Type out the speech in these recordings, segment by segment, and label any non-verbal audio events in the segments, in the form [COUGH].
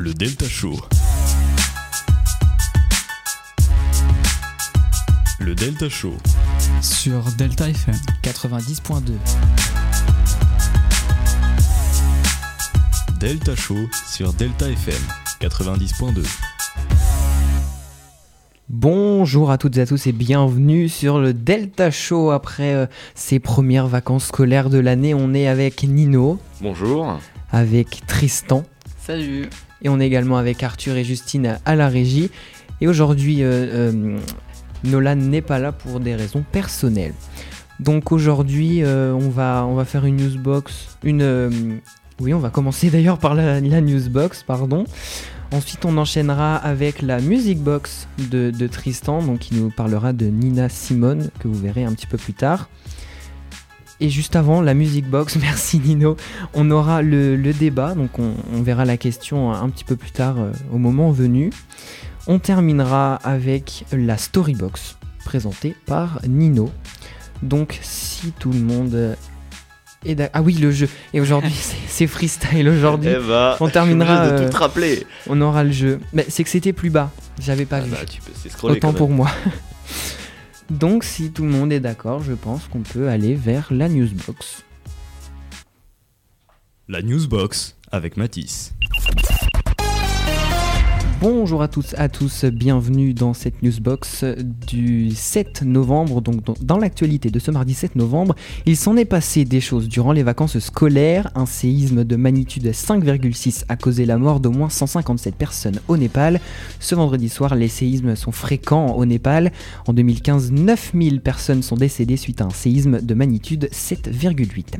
Le Delta Show. Le Delta Show. Sur Delta FM. 90.2. Delta Show sur Delta FM 90.2. Bonjour à toutes et à tous et bienvenue sur le Delta Show. Après euh, ces premières vacances scolaires de l'année, on est avec Nino, Bonjour. avec Tristan Salut. Et on est également avec Arthur et Justine à la régie. Et aujourd'hui, euh, euh, Nolan n'est pas là pour des raisons personnelles. Donc aujourd'hui, euh, on, va, on va faire une newsbox. Oui, on va commencer [LAUGHS] d'ailleurs par la, newsbox, pardon. Ensuite, on enchaînera avec la music box de, de Tristan, donc qui nous parlera de Nina Simone, que vous verrez un petit peu plus tard. Et juste avant la music box, [LAUGHS] merci Nino, on aura le, le débat, donc on, on verra la question un petit peu plus tard euh, au moment venu. On terminera avec la storybox présentée par Nino. Donc si tout le monde est d'ac- Ah oui, le jeu. Et aujourd'hui, [LAUGHS] c'est- freestyle aujourd'hui. Eh bah, On terminera, de euh, tout te rappeler. On aura le jeu. Mais c'est que c'était plus bas. J'avais pas Ah vu. bah, tu peux, Autant pour moi. [LAUGHS] Donc si tout le monde est d'accord, je pense qu'on peut aller vers la newsbox. La Newsbox avec Matisse. Bonjour à tous, à tous, bienvenue dans cette newsbox du 7 novembre. Donc dans, l'actualité de ce mardi 7 novembre, il s'en est passé des choses durant les vacances scolaires. Un séisme de magnitude 5,6 a causé la mort d'au moins 157 personnes au Népal. Ce vendredi soir, les séismes sont fréquents au Népal. En 2015, 9000 personnes sont décédées suite à un séisme de magnitude 7,8.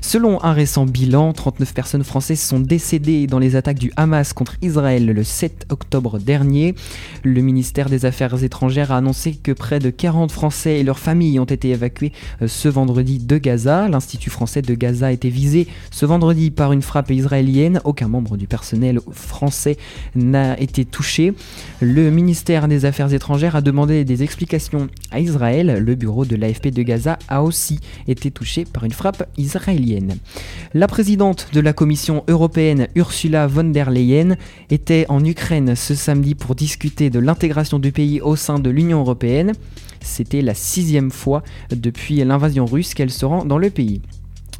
Selon un récent bilan, 39 personnes françaises sont décédées dans les attaques du Hamas contre Israël le 7 octobre dernier. Le ministère des Affaires étrangères a annoncé que près de 40 Français et leurs familles ont été évacués euh, ce vendredi de Gaza. L'Institut français de Gaza a été visé ce vendredi par une frappe israélienne. Aucun membre du personnel français n'a été touché. Le ministère des Affaires étrangères a demandé des explications à Israël. Le bureau de l'AFP de Gaza a aussi été touché par une frappe israélienne. La présidente de la Commission européenne, Ursula von der Leyen, était en Ukraine ce samedi pour discuter de l'intégration du pays au sein de l'Union européenne. C'était la sixième fois depuis l'invasion russe qu'elle se rend dans le pays.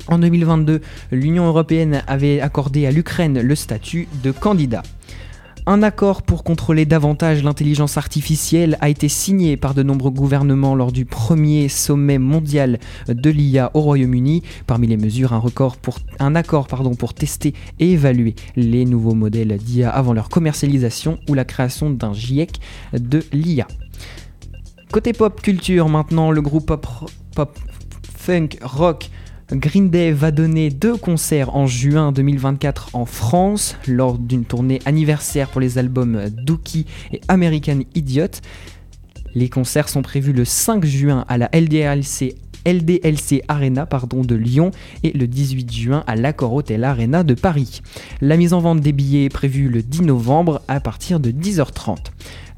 En 2022, l'Union européenne avait accordé à l'Ukraine le statut de candidat. Un accord pour contrôler davantage l'intelligence artificielle a été signé par de nombreux gouvernements lors du premier sommet mondial de l'IA au Royaume-Uni. Parmi les mesures, un, accord pour tester et évaluer les nouveaux modèles d'IA avant leur commercialisation ou la création d'un GIEC de l'IA. Côté pop culture, maintenant, le groupe pop funk rock Green Day va donner deux concerts en juin 2024 en France lors d'une tournée anniversaire pour les albums Dookie et American Idiot. Les concerts sont prévus le 5 juin à la LDLC, Arena pardon, de Lyon et le 18 juin à l'Accor Hotel Arena de Paris. La mise en vente des billets est prévue le 10 novembre à partir de 10h30.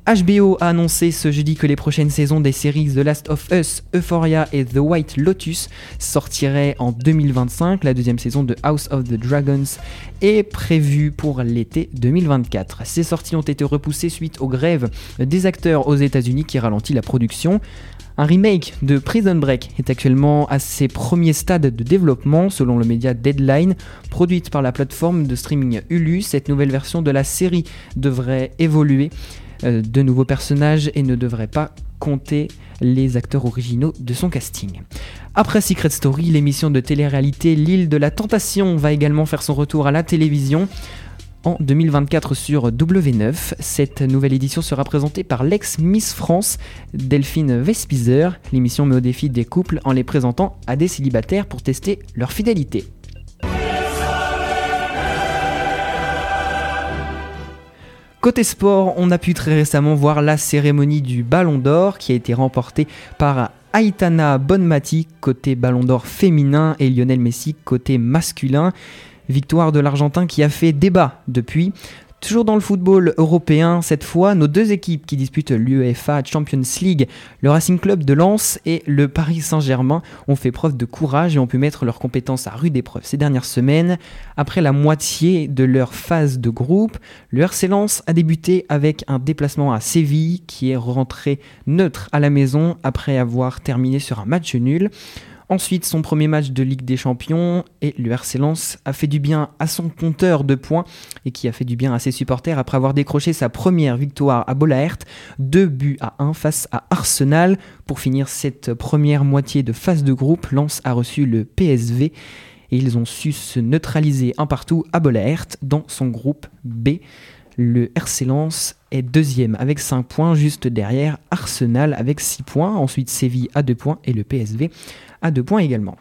HBO a annoncé ce jeudi que les prochaines saisons des séries The Last of Us, Euphoria et The White Lotus sortiraient en 2025. La deuxième saison de House of the Dragons est prévue pour l'été 2024. Ces sorties ont été repoussées suite aux grèves des acteurs aux États-Unis qui ralentit la production. Un remake de Prison Break est actuellement à ses premiers stades de développement selon le média Deadline. Produite par la plateforme de streaming Hulu, cette nouvelle version de la série devrait évoluer de nouveaux personnages et ne devrait pas compter les acteurs originaux de son casting. Après Secret Story, l'émission de télé-réalité L'île de la Tentation va également faire son retour à la télévision en 2024 sur W9. Cette nouvelle édition sera présentée par l'ex-Miss France, Delphine Vespizer. L'émission met au défi des couples en les présentant à des célibataires pour tester leur fidélité. Côté sport, on a pu très récemment voir la cérémonie du Ballon d'Or qui a été remportée par Aitana Bonmati côté Ballon d'Or féminin et Lionel Messi côté masculin. Victoire de l'Argentin qui a fait débat depuis. Toujours dans le football européen, cette fois, nos deux équipes qui disputent l'UEFA Champions League, le Racing Club de Lens et le Paris Saint-Germain, ont fait preuve de courage et ont pu mettre leurs compétences à rude épreuve ces dernières semaines. Après la moitié de leur phase de groupe, le RC Lens a débuté avec un déplacement à Séville qui est rentré neutre à la maison après avoir terminé sur un match nul. Ensuite, son premier match de Ligue des Champions et le RC Lens a fait du bien à son compteur de points et qui a fait du bien à ses supporters après avoir décroché sa première victoire à Bolaert, 2 buts à 1 face à Arsenal. Pour finir cette première moitié de phase de groupe, Lens a reçu le PSV et ils ont su se neutraliser un partout à Bolaert dans son groupe B. Le RC Lens est deuxième avec 5 points, juste derrière Arsenal avec 6 points, ensuite Séville à 2 points et le PSV à 2 points également.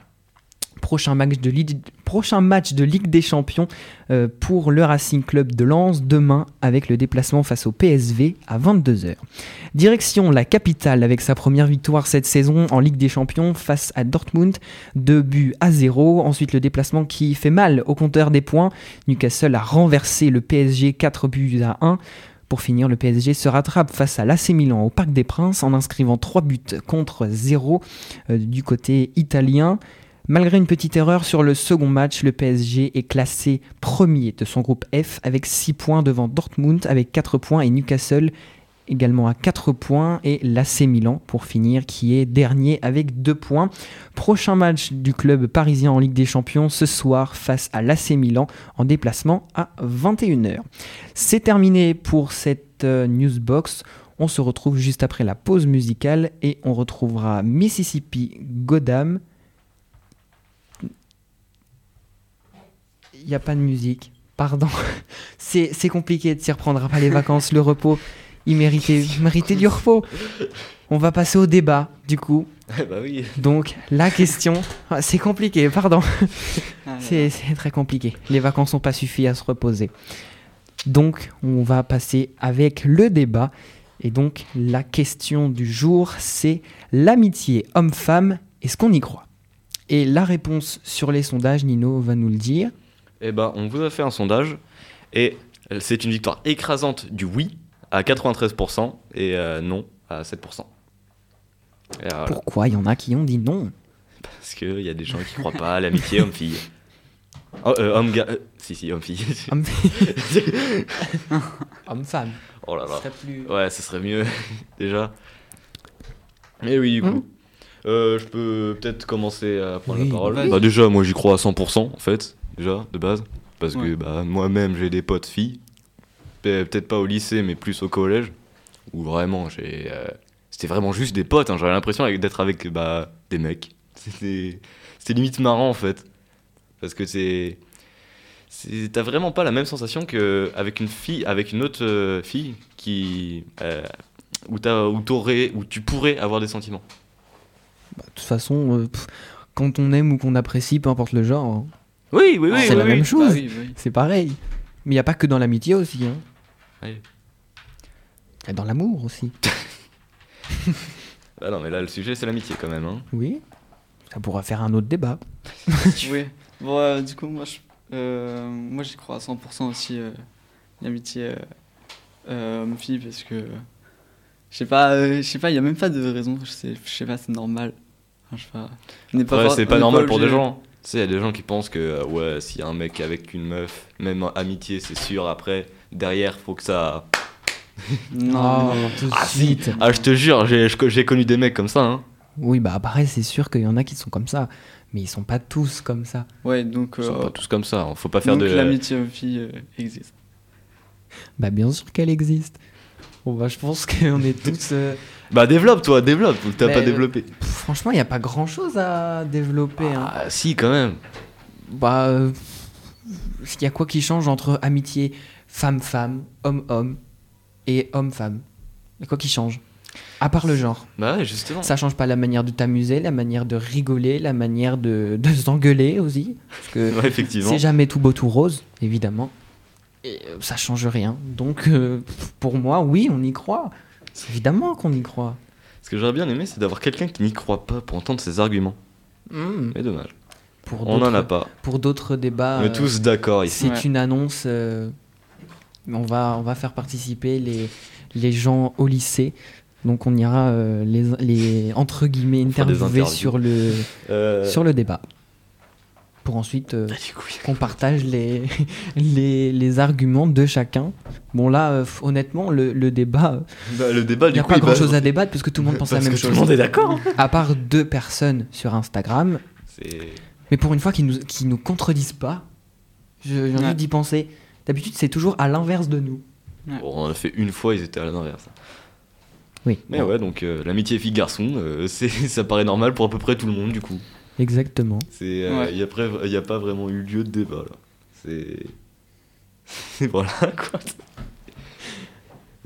Prochain match de Ligue, des Champions euh, pour le Racing Club de Lens demain avec le déplacement face au PSV à 22h. Direction la capitale avec sa première victoire cette saison en Ligue des Champions face à Dortmund, 2 buts à 0. Ensuite le déplacement qui fait mal au compteur des points. Newcastle a renversé le PSG 4 buts à 1. Pour finir, le PSG se rattrape face à l'AC Milan au Parc des Princes en inscrivant 3 buts contre 0 euh, du côté italien. Malgré une petite erreur sur le second match, le PSG est classé premier de son groupe F avec 6 points devant Dortmund avec 4 points et Newcastle également à 4 points et l'AC Milan pour finir qui est dernier avec 2 points. Prochain match du club parisien en Ligue des Champions ce soir face à l'AC Milan en déplacement à 21h. C'est terminé pour cette euh, newsbox. On se retrouve juste après la pause musicale et on retrouvera Mississippi Godam. Il n'y a pas de musique. Pardon. [LAUGHS] C'est compliqué de s'y reprendre après les vacances, le repos. Il méritait, méritait du repos. On va passer au débat, du coup. bah oui. Donc, la question. Ah, c'est compliqué, pardon. [LAUGHS] c'est très compliqué. Les vacances n'ont pas suffi à se reposer. Donc, on va passer avec le débat. Et donc, la question du jour, c'est l'amitié homme-femme, est-ce qu'on y croit? Et la réponse sur les sondages, Nino va nous le dire. Eh ben, on vous a fait un sondage et c'est une victoire écrasante du oui à 93% et euh, non à 7%. Et voilà. Pourquoi il y en a qui ont dit non? Parce qu'il y a des gens qui croient pas à l'amitié homme-fille. Oh, euh, euh, si, si, homme-fille. Homme-femme. [LAUGHS] oh là là. Ce serait plus- Ouais, ce serait mieux, [LAUGHS] déjà. Mais oui, du coup. Euh, je peux peut-être commencer à prendre Oui, la parole. Bah, déjà, moi j'y crois à 100% en fait, déjà, de base. Parce que bah, moi-même j'ai des potes filles. Pe- Peut-être pas au lycée, mais plus au collège. Où vraiment, j'ai. euh, C'était vraiment juste des potes. hein. J'avais l'impression d'être avec bah, des mecs. [LAUGHS] C'était limite marrant en fait. Parce que c'est. c'est- T'as vraiment pas la même sensation qu'avec une fille, avec une autre euh, fille qui. euh, où, t'as- où, où tu pourrais avoir des sentiments. Bah, de toute façon, euh, pff, quand on aime ou qu'on apprécie, peu importe le genre, hein, Oui, oui, oui. c'est oui, la oui. même chose. Bah oui, oui. C'est pareil. Mais il n'y a pas que dans l'amitié aussi. Hein. Oui. Et dans l'amour aussi. Bah [LAUGHS] non, mais là, le sujet, c'est l'amitié quand même. Hein. Oui. Ça pourra faire un autre débat. [LAUGHS] Oui. Bon, euh, du coup, moi, je- euh, moi j'y crois à 100% aussi, euh, l'amitié euh, euh, homme-fille, parce que. Je sais pas, euh, je sais pas, il y a même pas de raison, je sais, pas, c'est normal. Enfin, je sais pas. on Ouais, c'est pas normal pour des gens. Tu sais, il y a des gens qui pensent que, euh, ouais, s'il y a un mec avec une meuf, même amitié, c'est sûr, après, derrière, faut que ça. Non, non. tout de Ah, si. suite. Ah, je te jure, j'ai connu des mecs comme ça, hein. Oui, bah pareil, c'est sûr qu'il y en a qui sont comme ça. Mais ils sont pas tous comme ça. Ouais, donc. Ils sont euh, pas tous comme ça. hein. Faut pas faire donc de. l'amitié homme-fille euh, existe. Bah bien sûr qu'elle existe. Bon bah je pense [LAUGHS] qu'on est tous... Bah, développe, toi, développe. ou T'as pas développé. pff, franchement, il n'y a pas grand chose à développer. hein. Ah, si, quand même. Bah, il y a quoi qui change entre amitié femme-femme, homme-homme et homme-femme? Il y a quoi qui change? À part le genre. Bah, ouais, justement. Ça change pas la manière de t'amuser, la manière de rigoler, la manière de, de s'engueuler aussi. Parce que Ouais, effectivement. c'est jamais tout beau tout rose, évidemment. Et euh, ça change rien. Donc, euh, pour moi, oui, on y croit. Évidemment qu'on y croit. Ce que j'aurais bien aimé, c'est d'avoir quelqu'un qui n'y croit pas pour entendre ses arguments. Hmm. Mais dommage. Pour On n'en a pas. Pour d'autres débats, On est euh, tous d'accord ici. c'est Ouais. une annonce euh, On va, on va faire participer les, les gens au lycée. Donc on ira euh, les, les entre guillemets interviewer sur le, Euh, sur le débat. Pour ensuite euh, ah, qu'on partage les, [LAUGHS] les, les arguments de chacun. Bon là, euh, honnêtement, le, le débat, bah, le débat, il n'y a coup, pas il va- grand chose à débattre puisque tout le monde pense la Parce même que chose. Tout le monde est d'accord. À part deux personnes sur Instagram, mais pour une fois qu'ils nous, qu'ils nous contredisent pas, j'ai envie Ouais. d'y penser. D'habitude, c'est toujours à l'inverse de nous. Bon, on en a fait une fois, ils étaient à l'inverse. Oui, Mais ouais, donc euh, l'amitié fille-garçon, euh, [LAUGHS] c'est ça paraît normal pour à peu près tout le monde, du coup. Exactement. C'est, euh, Ouais. il n'y a, pas vraiment eu lieu de débat là. C'est. C'est [LAUGHS] voilà quoi.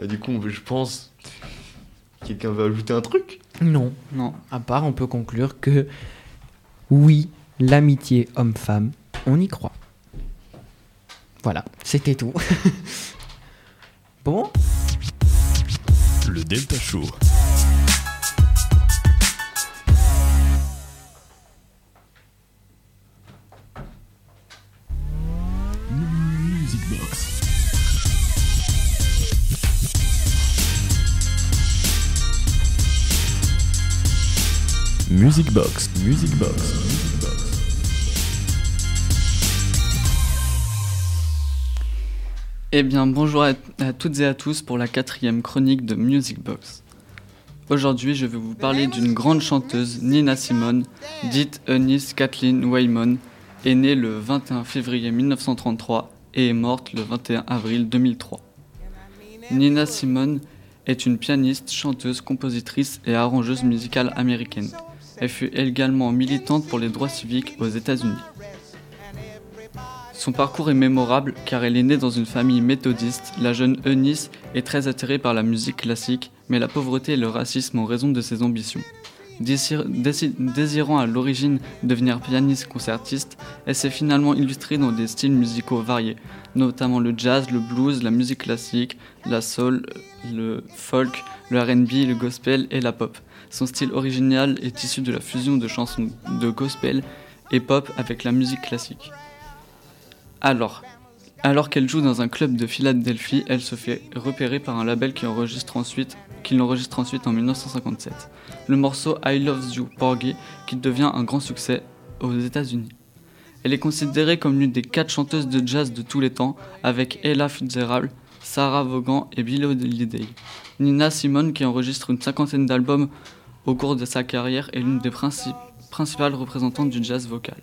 Et du coup, veut- je pense. Quelqu'un va ajouter un truc? Non, Non. à part, on peut conclure que oui, l'amitié homme-femme, on y croit. Voilà, c'était tout. [LAUGHS] bon, Le Delta Show. Music Box, Music Box. Eh bien, bonjour à, toutes et à tous pour la quatrième chronique de Music Box. Aujourd'hui, je vais vous parler d'une grande chanteuse, Nina Simone, dite Eunice Kathleen Waymon, est née le 21 février 1933 et est morte le 21 avril 2003. Nina Simone est une pianiste, chanteuse, compositrice et arrangeuse musicale américaine. Elle fut également militante pour les droits civiques aux États-Unis. Son parcours est mémorable car elle est née dans une famille méthodiste. La jeune Eunice est très attirée par la musique classique, mais la pauvreté et le racisme en raison de ses ambitions. Désirant à l'origine devenir pianiste concertiste, elle s'est finalement illustrée dans des styles musicaux variés, notamment le jazz, le blues, la musique classique, la soul, le folk, le RB, le gospel et la pop. Son style original est issu de la fusion de chansons de gospel et pop avec la musique classique. Alors, alors qu'elle joue dans un club de Philadelphie, elle se fait repérer par un label qui enregistre ensuite, qui l'enregistre ensuite en 1957. Le morceau I Love You Porgy qui devient un grand succès aux États-Unis. Elle est considérée comme l'une des quatre chanteuses de jazz de tous les temps, avec Ella Fitzgerald, Sarah Vaughan et Billie Holiday. Nina Simone, qui enregistre une cinquantaine d'albums au cours de sa carrière, est l'une des princi- principales représentantes du jazz vocal.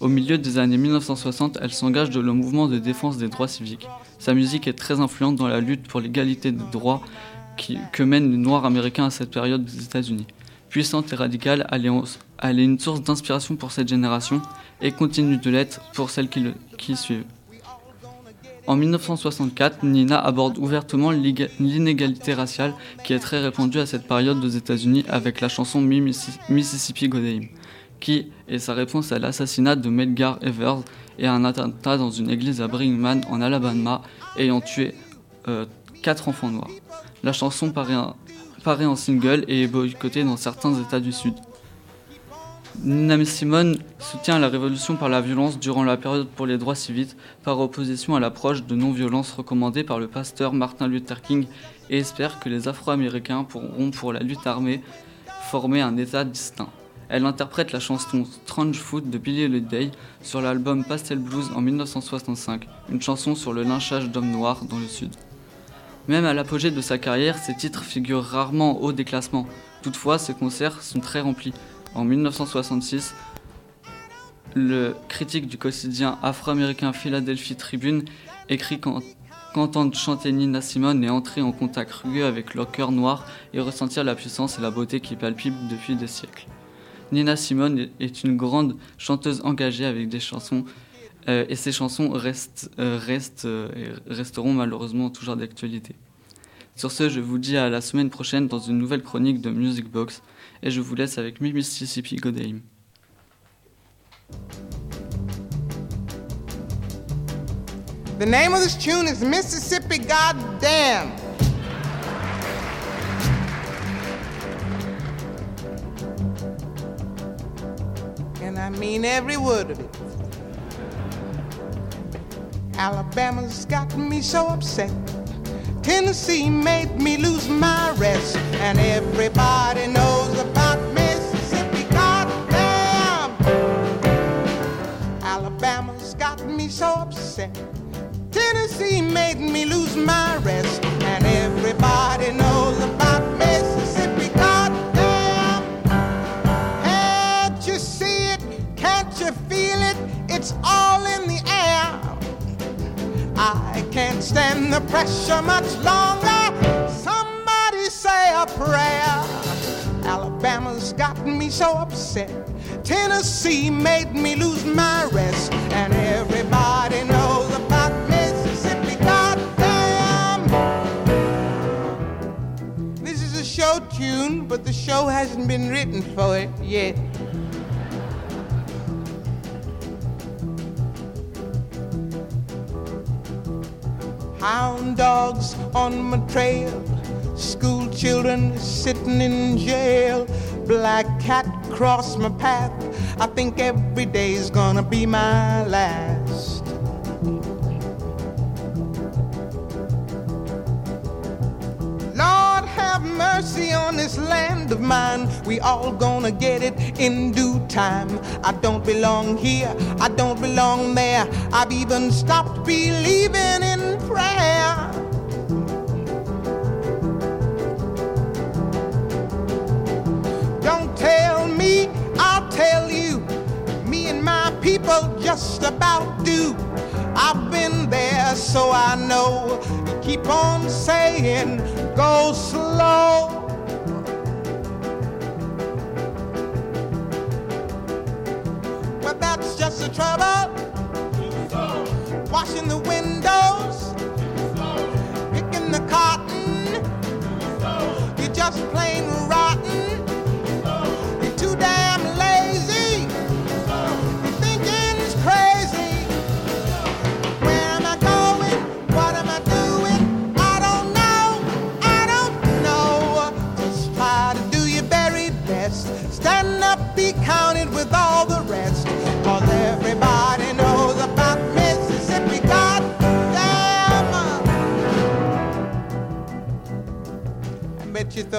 Au milieu des années 1960, elle s'engage dans le mouvement de défense des droits civiques. Sa musique est très influente dans la lutte pour l'égalité des droits que mènent les Noirs américains à cette période des États-Unis. Puissante et radicale, elle est, elle une source d'inspiration pour cette génération et continue de l'être pour celles qui, le- qui suivent. En 1964, Nina aborde ouvertement l'inégalité raciale qui est très répandue à cette période aux États-Unis avec la chanson Mi- Missi- Mississippi Goddam qui est sa réponse à l'assassinat de Medgar Evers et à un attentat dans une église à Birmingham en Alabama ayant tué euh, quatre enfants noirs. La chanson paraît en single et est boycottée dans certains États du Sud. Nina Simone soutient la révolution par la violence durant la période pour les droits civiques par opposition à l'approche de non-violence recommandée par le pasteur Martin Luther King et espère que les Afro-Américains pourront pour la lutte armée former un État distinct. Elle interprète la chanson Strange Foot de Billie Holiday sur l'album Pastel Blues en 1965, une chanson sur le lynchage d'hommes noirs dans le Sud. Même à l'apogée de sa carrière, ses titres figurent rarement des classements. Toutefois, ses concerts sont très remplis. En 1966, le critique du quotidien afro-américain Philadelphia Tribune écrit qu'en- qu'entendre chanter Nina Simone est entrer en contact rugueux avec leur cœur noir et ressentir la puissance et la beauté qui palpitent depuis des siècles. Nina Simone est- une grande chanteuse engagée avec des chansons euh, et ces chansons restent, euh, euh, et resteront malheureusement toujours d'actualité. Sur ce, je vous dis à la semaine prochaine dans une nouvelle chronique de Music Box et je vous laisse avec Mi Mississippi Goddam. The name of this tune is Mississippi Goddamn. And I mean every word of it. Alabama's got me so upset. Tennessee made me lose my rest, and everybody knows about Mississippi. Goddamn! Alabama's got me so upset. Tennessee made me lose my rest, and everybody knows about Mississippi. Stand the pressure much longer. Somebody say a prayer. Alabama's gotten me so upset. Tennessee made me lose my rest. And everybody knows about Mississippi. Goddamn! This is a show tune, but the show hasn't been written for it yet. Hound dogs on my trail, school children sitting in jail, black cat cross my path. I think every day's gonna be my last. Lord have mercy on this land of mine. We all gonna get it in due time. I don't belong here, I don't belong there. I've even stopped believing in prayer. Don't tell me, I'll tell you. Me and my people just about do. I've been there, so I know. You keep on saying, go slow. But that's just the trouble. Washing the the cotton. You're just plain rotten.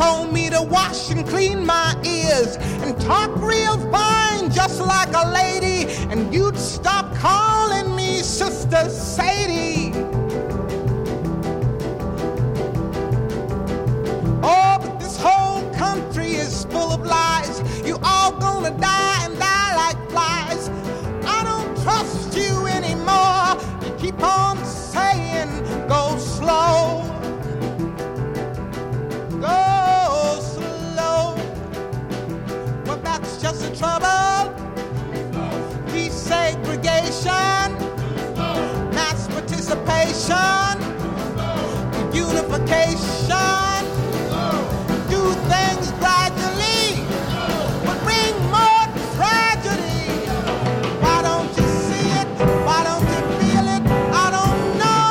told me to wash and clean my ears and talk real fine, just like a lady. And you'd stop calling me Sister Sadie. Oh, but this whole country is full of lies. You all gonna die and die like flies. Trouble. Desegregation, mass participation, unification. Do things gradually, but bring more tragedy. Why don't you see it? Why don't you feel it? I don't know.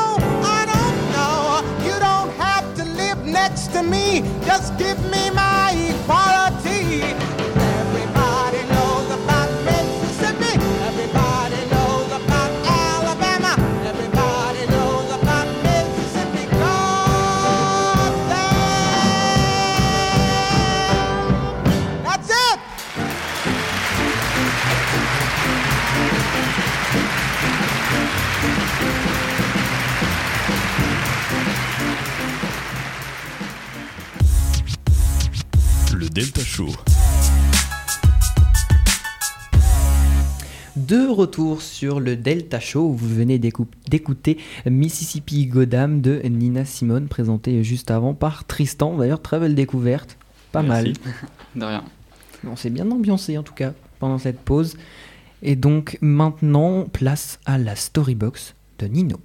I don't know. You don't have to live next to me. Just give retour sur le Delta Show, où vous venez d'écou- d'écouter Mississippi Goddam de Nina Simone, présenté juste avant par Tristan. D'ailleurs, très belle découverte, pas Merci. mal. [LAUGHS] De rien. On s'est bien ambiancé en tout cas pendant cette pause. Et donc maintenant, place à la Storybox de Nino.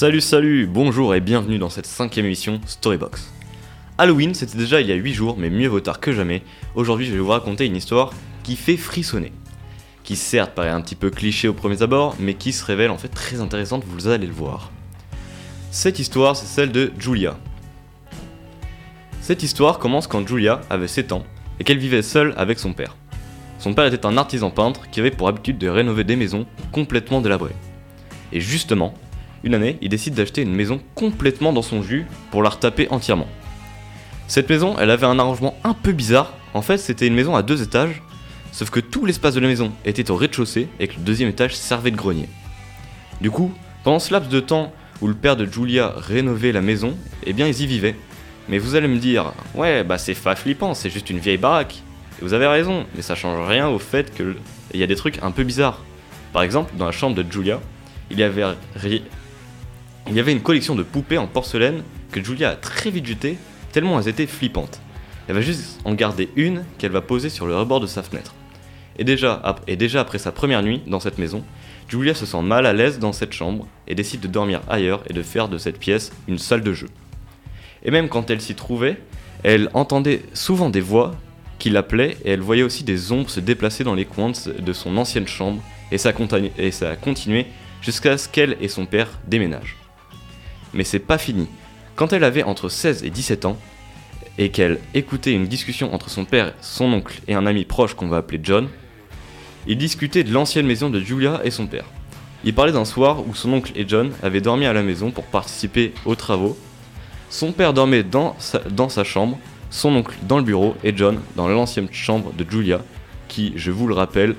Salut, salut, bonjour et bienvenue dans cette cinquième émission Storybox. Halloween, c'était déjà il y a 8 jours, mais mieux vaut tard que jamais. Aujourd'hui, je vais vous raconter une histoire qui fait frissonner. Qui certes paraît un petit peu cliché au premier abord, mais qui se révèle en fait très intéressante, vous allez le voir. Cette histoire, c'est celle de Julia. Cette histoire commence quand Julia avait 7 ans et qu'elle vivait seule avec son père. Son père était un artisan peintre qui avait pour habitude de rénover des maisons complètement délabrées. Et justement, une année, il décide d'acheter une maison complètement dans son jus pour la retaper entièrement. Cette maison, elle avait un arrangement un peu bizarre. En fait, c'était une maison à deux étages, sauf que tout l'espace de la maison était au rez-de-chaussée et que le deuxième étage servait de grenier. Du coup, pendant ce laps de temps où le père de Julia rénovait la maison, eh bien ils y vivaient. Mais vous allez me dire, ouais, bah c'est pas flippant, c'est juste une vieille baraque. Et vous avez raison, mais ça change rien au fait qu'il y a des trucs un peu bizarres. Par exemple, dans la chambre de Julia, il y avait, il y avait une collection de poupées en porcelaine que Julia a très vite jetées, tellement elles étaient flippantes. Elle va juste en garder une qu'elle va poser sur le rebord de sa fenêtre. Et déjà, après sa première nuit dans cette maison, Julia se sent mal à l'aise dans cette chambre et décide de dormir ailleurs et de faire de cette pièce une salle de jeu. Et même quand elle s'y trouvait, elle entendait souvent des voix qui l'appelaient et elle voyait aussi des ombres se déplacer dans les coins de son ancienne chambre et ça, et ça a jusqu'à ce qu'elle et son père déménagent. Mais c'est pas fini. Quand elle avait entre 16 et 17 ans, et qu'elle écoutait une discussion entre son père, son oncle et un ami proche qu'on va appeler John, ils discutaient de l'ancienne maison de Julia et son père. Ils parlaient d'un soir où son oncle et John avaient dormi à la maison pour participer aux travaux. Son père dormait dans sa, chambre, son oncle dans le bureau et John dans l'ancienne chambre de Julia, qui, je vous le rappelle,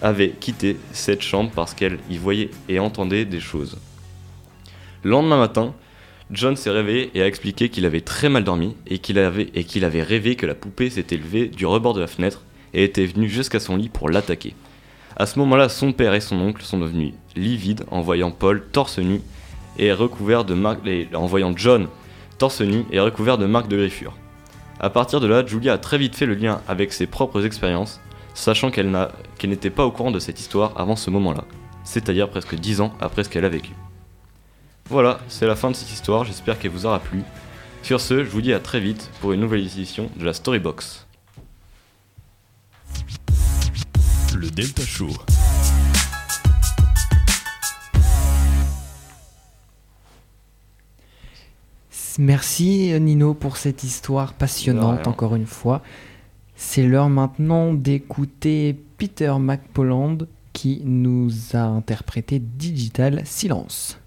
avait quitté cette chambre parce qu'elle y voyait et entendait des choses. Le lendemain matin, John s'est réveillé et a expliqué qu'il avait très mal dormi et qu'il avait, rêvé que la poupée s'était levée du rebord de la fenêtre et était venue jusqu'à son lit pour l'attaquer. À ce moment-là, son père et son oncle sont devenus livides en voyant Paul torse nu et recouvert de marques, John torse nu et recouvert de marques de griffures. À partir de là, Julia a très vite fait le lien avec ses propres expériences, sachant qu'elle qu'elle n'était pas au courant de cette histoire avant ce moment-là, c'est-à-dire presque 10 ans après ce qu'elle a vécu. Voilà, c'est la fin de cette histoire, j'espère qu'elle vous aura plu. Sur ce, je vous dis à très vite pour une nouvelle édition de la Storybox. Le Delta Show. Merci Nino pour cette histoire passionnante encore une fois. C'est l'heure maintenant d'écouter Peter McPolland qui nous a interprété Digital Silence.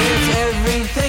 It's everything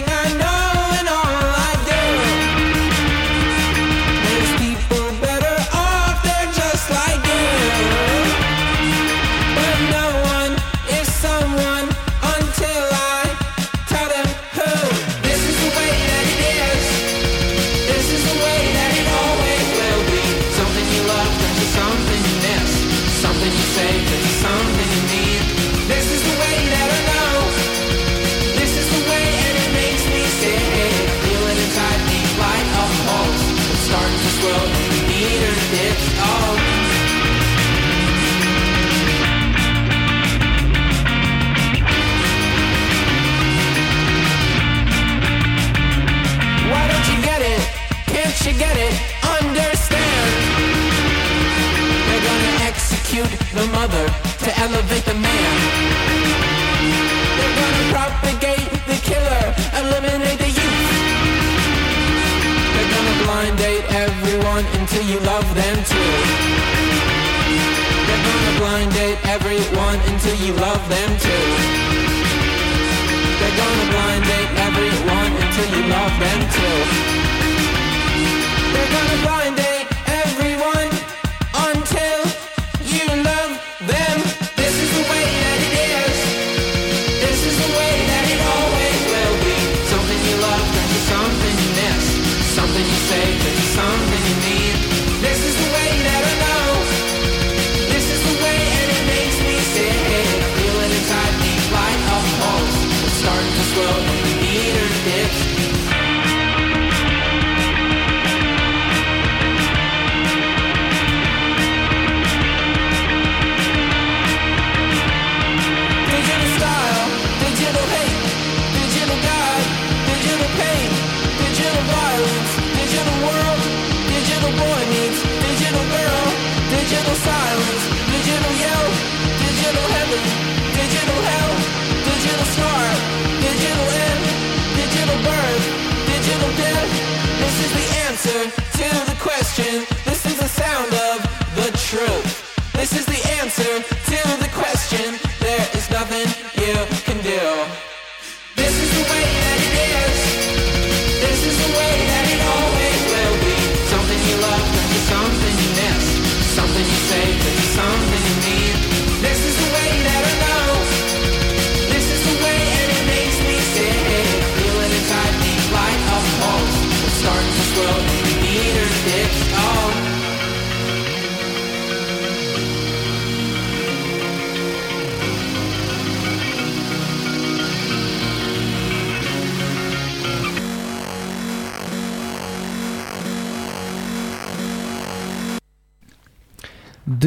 you love them too. They're gonna blind date everyone until you love them too. They're gonna blind date everyone until you love them too. They're gonna blind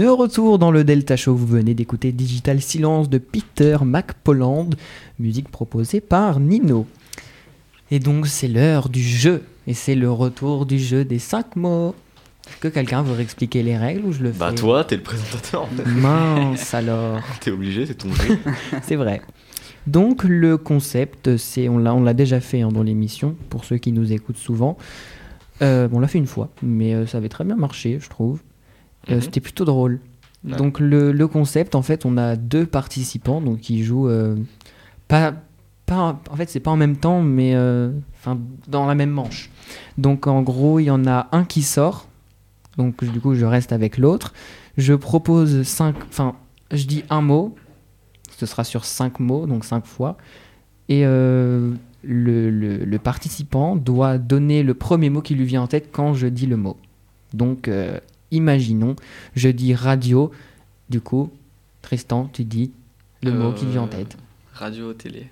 De retour dans le Delta Show, vous venez d'écouter Digital Silence de Peter McPolland, musique proposée par Nino. Et donc c'est l'heure du jeu, et c'est le retour du jeu des 5 mots. Est-ce que quelqu'un veut expliquer les règles ou je le fais Bah toi, t'es le présentateur en fait. Mince alors, [LAUGHS] T'es obligé, c'est ton jeu. [LAUGHS] c'est vrai. Donc le concept, c'est on l'a on l'a déjà fait hein, dans l'émission pour ceux qui nous écoutent souvent. Euh, bon, on l'a fait une fois, mais euh, ça avait très bien marché, je trouve. Euh, Mhm. C'était plutôt drôle. Ouais. Donc le, le concept, en fait, on a deux participants donc qui jouent euh, pas pas en fait c'est pas en même temps, mais euh, enfin dans la même manche. Donc en gros, il y en a un qui sort. Donc du coup, je reste avec l'autre. Je propose cinq, enfin je dis un mot. Ce sera sur cinq mots, donc cinq fois. Et euh, le, le- le participant doit donner le premier mot qui lui vient en tête quand je dis le mot. Donc, euh, imaginons, je dis radio. Du coup, Tristan, tu dis le mot qui te vient en Euh, tête. Radio, télé.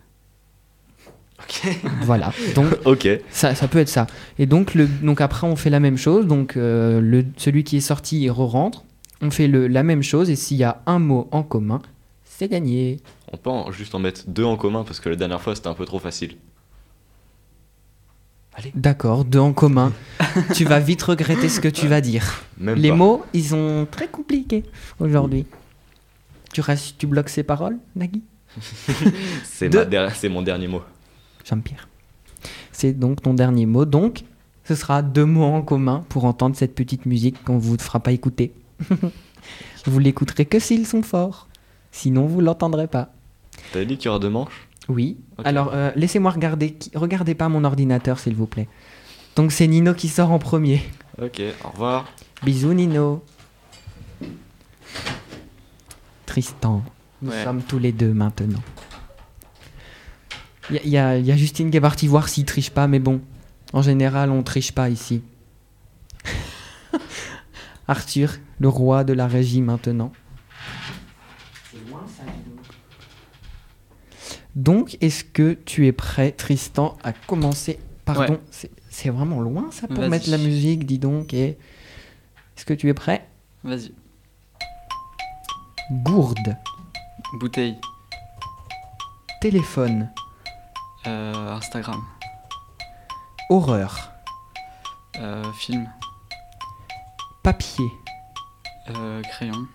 [LAUGHS] Voilà. Donc, ok. ça, ça peut être ça. Et donc, le, donc après, on fait la même chose. Donc, euh, le, celui qui est sorti, il re-rentre. On fait le, la même chose. Et s'il y a un mot en commun, c'est gagné. On peut en- juste en mettre deux en commun parce que la dernière fois c'était un peu trop facile. D'accord, deux en commun. [LAUGHS] tu vas vite regretter ce que tu vas dire. Même Les pas. mots, ils sont très compliqués aujourd'hui. Tu, restes, tu bloques ces paroles, Nagui [LAUGHS] C'est der- mon dernier mot. Jean-Pierre. C'est donc ton dernier mot. Donc, ce sera deux mots en commun pour entendre cette petite musique qu'on vous fera pas écouter. [LAUGHS] vous l'écouterez que s'ils sont forts. Sinon, vous l'entendrez pas. T'as dit qu'il y aura deux manches Oui. Alors, euh, laissez-moi regarder. Regardez pas mon ordinateur, s'il vous plaît. Donc, c'est Nino qui sort en premier. Ok, au revoir. Bisous, Nino. Tristan, nous Ouais. sommes tous les deux maintenant. Il y, y a Justine qui est partie voir s'il triche pas, mais bon, en général, on triche pas ici. [LAUGHS] Arthur, le roi de la régie maintenant. Donc, est-ce que tu es prêt, Tristan, à commencer? Pardon, Ouais. c'est- vraiment loin ça pour mettre la musique, dis donc. Et... Est-ce que tu es prêt? Vas-y. Gourde, Bouteille. téléphone, Euh, Instagram. horreur, Euh, film. papier Euh, crayon.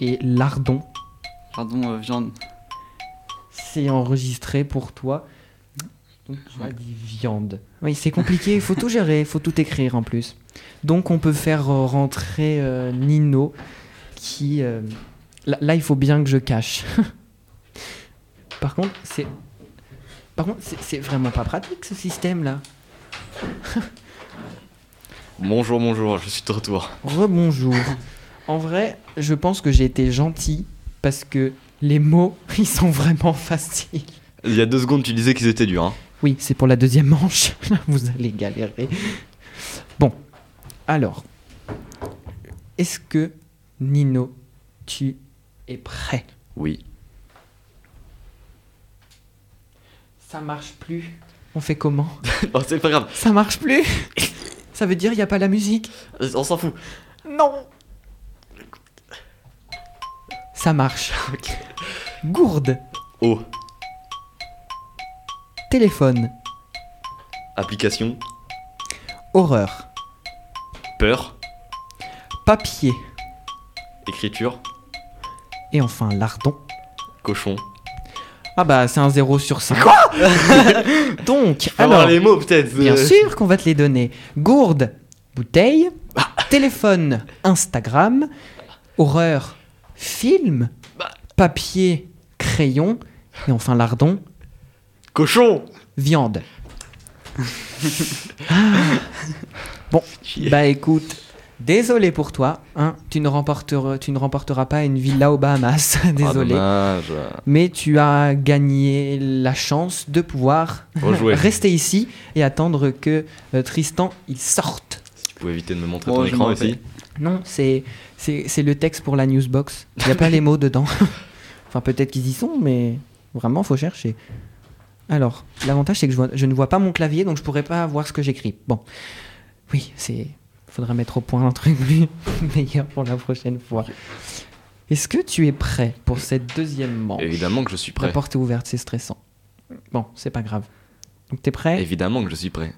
et lardon. Pardon, euh, viande. C'est enregistré pour toi. Donc tu as dit viande. Oui, c'est compliqué, il faut tout gérer, il faut tout écrire en plus. Donc on peut faire rentrer euh, Nino qui... euh, Là, là, il faut bien que je cache. [LAUGHS] Par contre, c'est... Par contre, c'est vraiment pas pratique ce système-là. [LAUGHS] Bonjour, bonjour, je suis de retour. Rebonjour. En vrai, je pense que j'ai été gentil parce que les mots, [LAUGHS] ils sont vraiment faciles. Il y a deux secondes, tu disais qu'ils étaient durs. Hein. Oui, c'est pour la deuxième manche. Là, [LAUGHS] vous allez galérer. Bon, alors, est-ce que Nino, tu es prêt? Oui. Ça marche plus. On fait comment? [LAUGHS] Oh, c'est pas grave, Ça marche plus? Ça veut dire il y a pas la musique? On s'en fout. Non Ça marche. Gourde, Oh, téléphone, application, horreur, peur, papier. Écriture, et enfin lardon. cochon. Ah bah c'est un 0 sur 5. [LAUGHS] Donc, Faut avoir alors, les mots peut-être. bien sûr qu'on va te les donner. Gourde, bouteille, téléphone, Instagram, horreur, film, papier, crayon, et enfin lardon, Cochon viande. [LAUGHS] Ah. bon, bah écoute, désolé pour toi, hein, tu, ne remporteras, tu ne remporteras pas une villa aux Bahamas, [LAUGHS] désolé. Ah, dommage. Mais tu as gagné la chance de pouvoir [LAUGHS] rester ici et attendre que euh, Tristan il sorte. Tu pouvais éviter de me montrer ton écran aussi. Non, c'est c'est c'est le texte pour la newsbox. Il n'y a pas les mots dedans. Enfin, peut-être qu'ils y sont, mais vraiment, faut chercher. Alors, l'avantage, c'est que je, vois- je ne vois pas mon clavier, donc je pourrais pas voir ce que j'écris. Bon, oui, c'est. Faudrait mettre au point un truc [LAUGHS] meilleur pour la prochaine fois. Est-ce que tu es prêt pour cette deuxième manche? Évidemment que je suis La prêt. porte est ouverte, c'est stressant. Bon, c'est pas grave. Donc, t'es prêt? Évidemment que je suis prêt.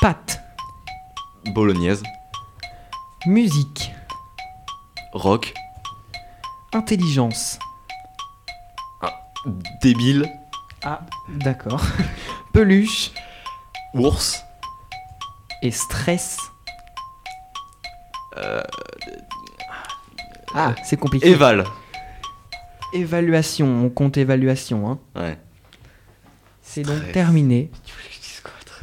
Pâte, Bolognaise, musique, rock, intelligence. débile, Ah, d'accord. [LAUGHS] Peluche ours, et stress. Euh, Ah, c'est compliqué. éval. Évaluation, on compte évaluation. Hein. Ouais. C'est donc terminé. Je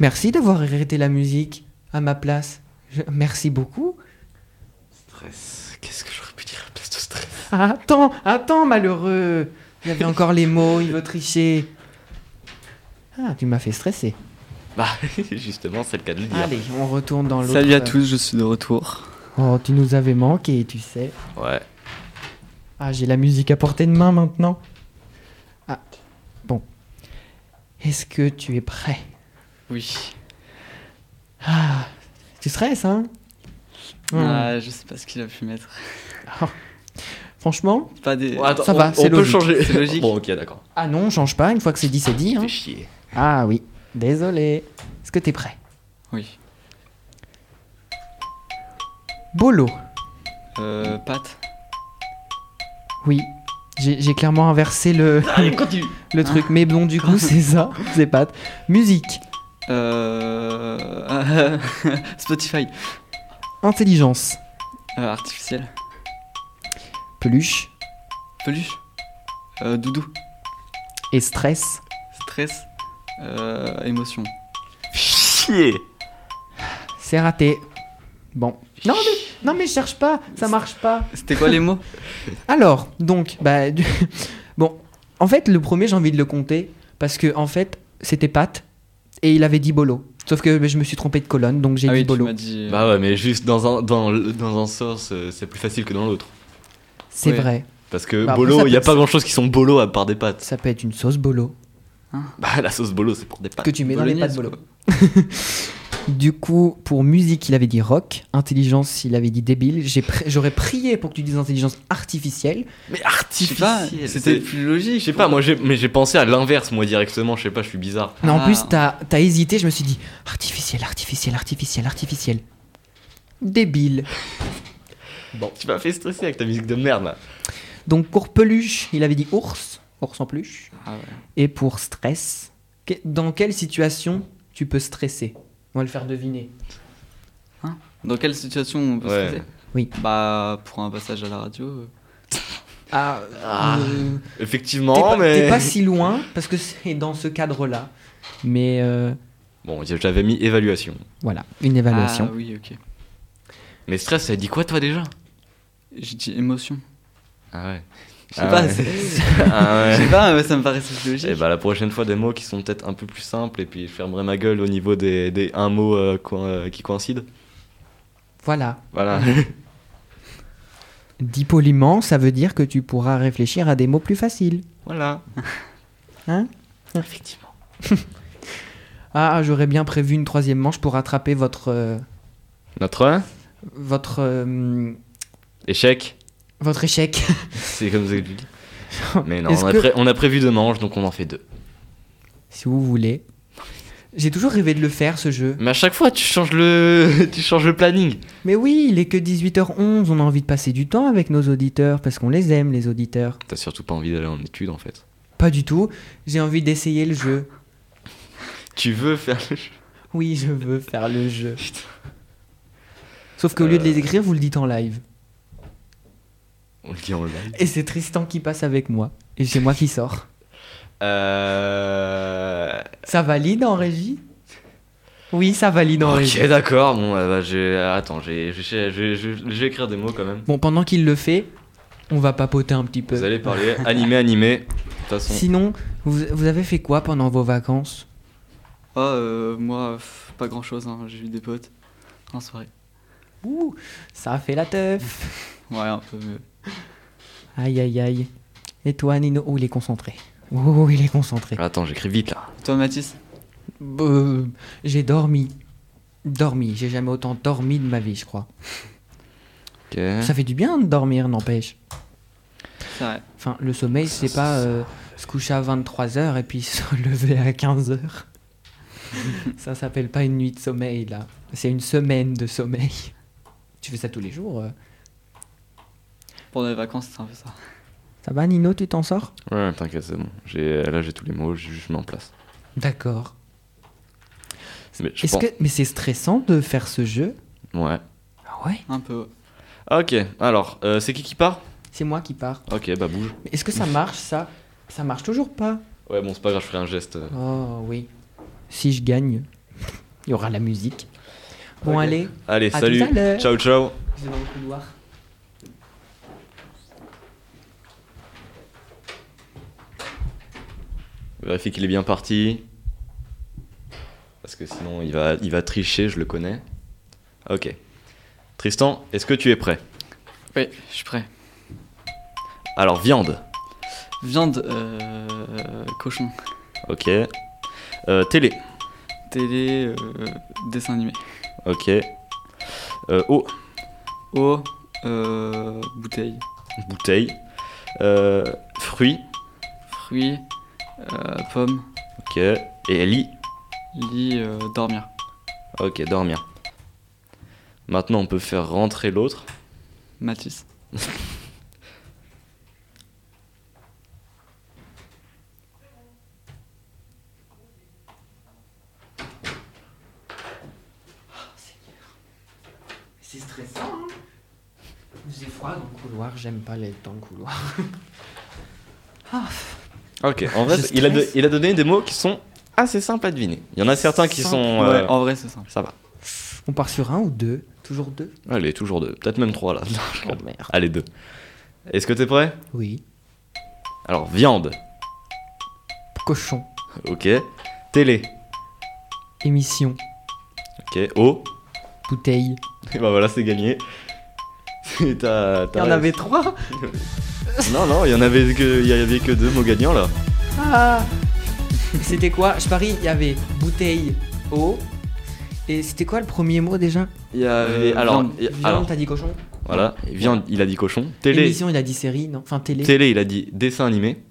Merci d'avoir arrêté la musique à ma place. Je- Merci beaucoup. Stress. Qu'est-ce que j'aurais pu dire à la place de stress Ah, attends, attends, malheureux. Il y avait encore les mots, il veut tricher. Ah, tu m'as fait stresser. Bah, [LAUGHS] justement, c'est le cas de le dire. Allez, on retourne dans l'autre. Salut à tous, je suis de retour. Oh, tu nous avais manqué, tu sais. Ouais. Ah, j'ai la musique à portée de main maintenant. Ah, bon. Est-ce que tu es prêt? Oui. Ah, tu stresses, hein? Ah, je sais pas ce qu'il a pu mettre. Franchement Pas des. Bon, attends, Ça on, va, on c'est peut logique. changer. C'est [LAUGHS] logique. Bon, ok, d'accord. Ah non, on change pas, une fois que c'est dit, c'est dit. hein. Chier. Ah oui, désolé. Est-ce que t'es prêt? Oui. Bolo. Euh, pâte. Oui, j'ai clairement inversé le, [LAUGHS] Allez, continue. [LAUGHS] le truc, mais bon, du coup, c'est ça, c'est pas. Musique, Euh. Spotify. intelligence, Euh, artificiel. Peluche Peluche. Euh, doudou. et stress. Stress. Euh, émotion. Chier. C'est raté. Bon. Non mais, non mais cherche pas, ça marche pas. C'était quoi les mots [LAUGHS] Alors, donc, bah, du- [LAUGHS] bon, en fait, le premier, j'ai envie de le compter parce que en fait, c'était Pat et il avait dit Bolo. Sauf que bah, je me suis trompé de colonne, donc j'ai Ah dit oui, tu Bolo. m'as dit. Bah ouais, mais juste dans un, dans, dans un sens, euh, c'est plus facile que dans l'autre. C'est vrai. Parce que Bah, bolo, il y a pas grand chose qui sont bolo à part des pâtes. Ça peut être une sauce Bolo [LAUGHS] Bah la sauce bolo, c'est pour des pâtes. que tu mets dans les pâtes Bolo. [LAUGHS] Du coup, pour musique, il avait dit rock. Intelligence, il avait dit débile. J'aurais prié pour que tu dises intelligence artificielle. Mais Je sais pas, artificiel. c'était plus logique. Je sais pas, moi j'ai, mais j'ai pensé à l'inverse moi directement. Je sais pas, je suis bizarre. Mais en Ah. plus, t'as as hésité. Je me suis dit artificiel, artificiel, artificiel, artificiel. Débile. Bon, tu m'as fait stresser avec ta musique de merde là. Donc pour peluche, il avait dit ours, ours en peluche. Ah ouais. Et pour stress, que- dans quelle situation tu peux stresser? On va le faire deviner. Dans quelle situation on peut Ouais. stresser? Oui. Bah, pour un passage à la radio. euh, Ah, Ah. euh, t'es Effectivement, pas, mais. t'es pas si loin parce que c'est dans ce cadre-là. Mais euh, Bon, j'avais mis évaluation. voilà, une évaluation. Ah oui, ok. Mais stress, ça dit quoi toi déjà? J'ai dit émotion. Ah ouais. Je sais Ah pas, ouais. c'est- [LAUGHS] Ah je ouais. sais pas, mais ça me paraissait plus logique. Et bah la prochaine fois des mots qui sont peut-être un peu plus simples et puis je fermerai ma gueule au niveau des, des un mot euh, co- euh, qui coïncident. Voilà. Voilà. [LAUGHS] Dit poliment, ça veut dire que tu pourras réfléchir à des mots plus faciles. voilà. [LAUGHS] Hein? Effectivement. Ah, j'aurais bien prévu une troisième manche pour rattraper votre. euh, Notre votre. Euh, échec. votre échec. [LAUGHS] C'est comme ça que tu dis. Mais non, on a, que- pré- on a prévu deux manches, donc on en fait deux. si vous voulez. J'ai toujours rêvé de le faire ce jeu. Mais à chaque fois, tu changes le, [LAUGHS] tu changes le planning. Mais oui, il est que 18h11, on a envie de passer du temps avec nos auditeurs parce qu'on les aime, les auditeurs. T'as surtout pas envie d'aller en études en fait. Pas du tout, j'ai envie d'essayer le jeu. Tu veux faire le jeu? Oui, je veux faire le jeu. [LAUGHS] Sauf qu'au lieu de Euh. les écrire, vous le dites en live. On le dit en live. Et c'est Tristan qui passe avec moi. Et c'est moi qui sors. Euh... Ça valide en régie? Oui, ça valide en régie. Ok, d'accord. Bon, euh, bah, j'ai... attends, je vais écrire des mots quand même. Bon, pendant qu'il le fait, on va papoter un petit peu. Vous allez parler animé, animé. De toute façon, Sinon, vous, vous avez fait quoi pendant vos vacances? Ah, euh, moi, pff, pas grand chose, hein. j'ai eu des potes en soirée. Ouh, ça a fait la teuf. Ouais, un peu. mais- Aïe, aïe, aïe. Et toi, Nino Oh, il est concentré? Oh, il est concentré? attends, j'écris vite là. Toi, Mathis? Euh, j'ai dormi. Dormi. J'ai jamais autant dormi de ma vie, je crois. Ok. Ça fait du bien de dormir, n'empêche. C'est vrai. Enfin, le sommeil, c'est pas euh, se coucher à 23h et puis [LAUGHS] se lever à 15h. [LAUGHS] ça s'appelle pas une nuit de sommeil, là. C'est une semaine de sommeil. Tu fais ça tous les jours euh? Pendant les vacances, c'est un peu ça. Ça va, Nino, tu t'en sors? Ouais, t'inquiète, c'est bon. J'ai... Là, j'ai tous les mots, je, je mets en place. D'accord. Mais je Est-ce pense... que... Mais c'est stressant de faire ce jeu? Ouais. Ah ouais? Un peu. Ok, alors, euh, c'est qui qui part? C'est moi qui pars. Ok, bah bouge. Mais est-ce que ça marche, ça? Ça marche toujours pas Ouais, bon, c'est pas grave, je ferai un geste. euh. Oh oui. Si je gagne, il y aura la musique. Bon, Ok. allez, Allez, À salut. tout à l'heure. Ciao, ciao. je vais dans le couloir. Vérifie qu'il est bien parti. Parce que sinon, il va, il va tricher, je le connais. Ok. Tristan, est-ce que tu es prêt? Oui, je suis prêt. Alors, viande. Viande, euh, cochon. Ok. Euh, télé. Télé, euh, dessin animé. Ok. Euh, eau. Eau, euh, bouteille. Bouteille. Euh, fruits. Fruits, euh, pommes. Ok. Et lit. Lit, euh, dormir. Ok, dormir. Maintenant, on peut faire rentrer l'autre. Mathis. C'est stressant, hein J'ai froid dans le couloir, j'aime pas les dans le couloir. [LAUGHS] Ok, en vrai, il a, il donné des mots qui sont assez simples à deviner. Il y en a certains qui Simple. sont. Ouais, euh, en vrai, c'est simple. Ça va. On part sur un ou deux? Toujours deux? Allez, toujours deux. Peut-être même trois là. Non, Oh merde. Allez, deux. Est-ce que t'es prêt? Oui. Alors, viande. Cochon. Ok. Télé. Émission. Ok. Eau. Bouteille. [LAUGHS] Et bah voilà, c'est gagné. [LAUGHS] Il t'as y en avait trois [LAUGHS] [LAUGHS] Non, non, il y en avait que, il y avait que deux mots gagnants là. Ah C'était quoi? Je parie, il y avait bouteille, eau. Et c'était quoi le premier mot déjà? Il y avait. Euh, alors, viande. y t'as dit cochon? voilà. Viande, il a dit cochon. Télé. Émission, il a dit série, non? Enfin, télé. Télé, il a dit dessin animé.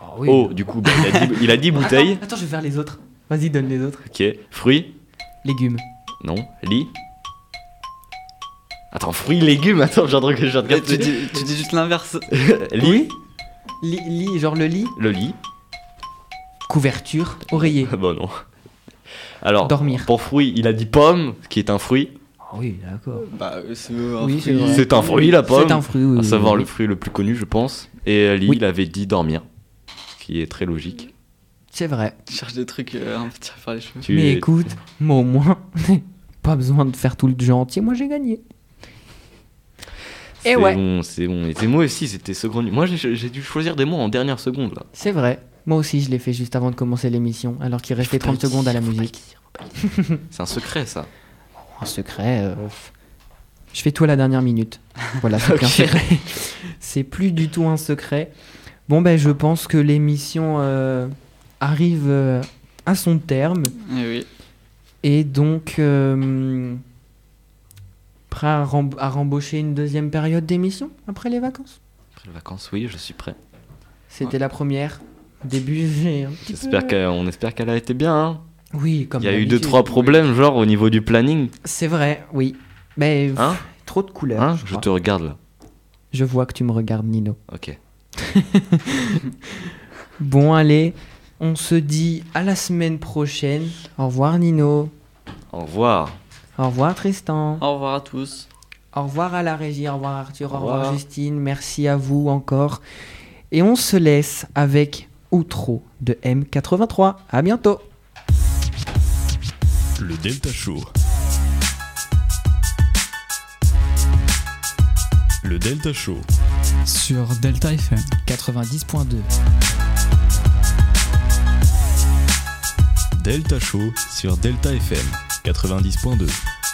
Ah oui. Eau, du coup, bah, il, a dit, il a dit bouteille. Attends, attends, je vais faire les autres. Vas-y, donne les autres. Ok. Fruits. Légumes. Non. Lit. Attends, fruits, légumes. Attends, truc que je viens de Eh, tu, capter. dis, tu dis juste l'inverse. [LAUGHS] Lit. Lit, lit, genre le lit. Le lit. Couverture. Oreiller. [LAUGHS] Bon, non. Alors, Dormir. pour fruits, il a dit pomme, qui est un fruit. Ah oui, d'accord. Bah, euh, c'est un Oui, c'est fruit. vrai. C'est un fruit, la pomme. C'est un fruit, oui. À savoir oui. le fruit le plus connu, je pense. Et euh, Lee, Oui. il avait dit dormir. Ce qui est très logique. C'est vrai. Tu cherches des trucs euh, un peu tirés par les cheveux. Tu Mais es- écoute, moi au moins, [LAUGHS] pas besoin de faire tout le jeu entier. Moi j'ai gagné. C'est Et ouais. bon, c'est bon. Et tes mots aussi, c'était seconde. Moi, j'ai dû choisir des mots en dernière seconde, là. C'est vrai. Moi aussi, je l'ai fait juste avant de commencer l'émission, alors qu'il restait 30 secondes à la musique. C'est un secret, ça. Un secret. euh, Je fais tout à la dernière minute. Voilà, c'est [LAUGHS] plus un Ok. secret. C'est plus du tout un secret. Bon, ben, je pense que l'émission euh, arrive euh, à son terme. Eh oui. Et donc, euh, prêt à, rem- à rembaucher une deuxième période d'émission après les vacances? Après les vacances, oui, je suis prêt. C'était la première. Début, j'ai J'espère peu- qu'elle- on espère qu'elle a été bien. Hein. Oui, comme Il y a eu deux trois problèmes, genre au niveau du planning. C'est vrai, oui. Mais pff, Hein? trop de couleurs. Hein? je je te regarde là. Je vois que tu me regardes, Nino. Ok. [LAUGHS] Bon, allez, on se dit à la semaine prochaine. Au revoir, Nino. Au revoir. Au revoir, Tristan. Au revoir à tous. Au revoir à la régie. Au revoir, Arthur. Au Au revoir, revoir. Justine. Merci à vous encore. Et on se laisse avec Outro de M83. À bientôt. Le Delta Show. Le Delta Show. Sur Delta FM. 90.2. Delta Show sur Delta FM 90.2.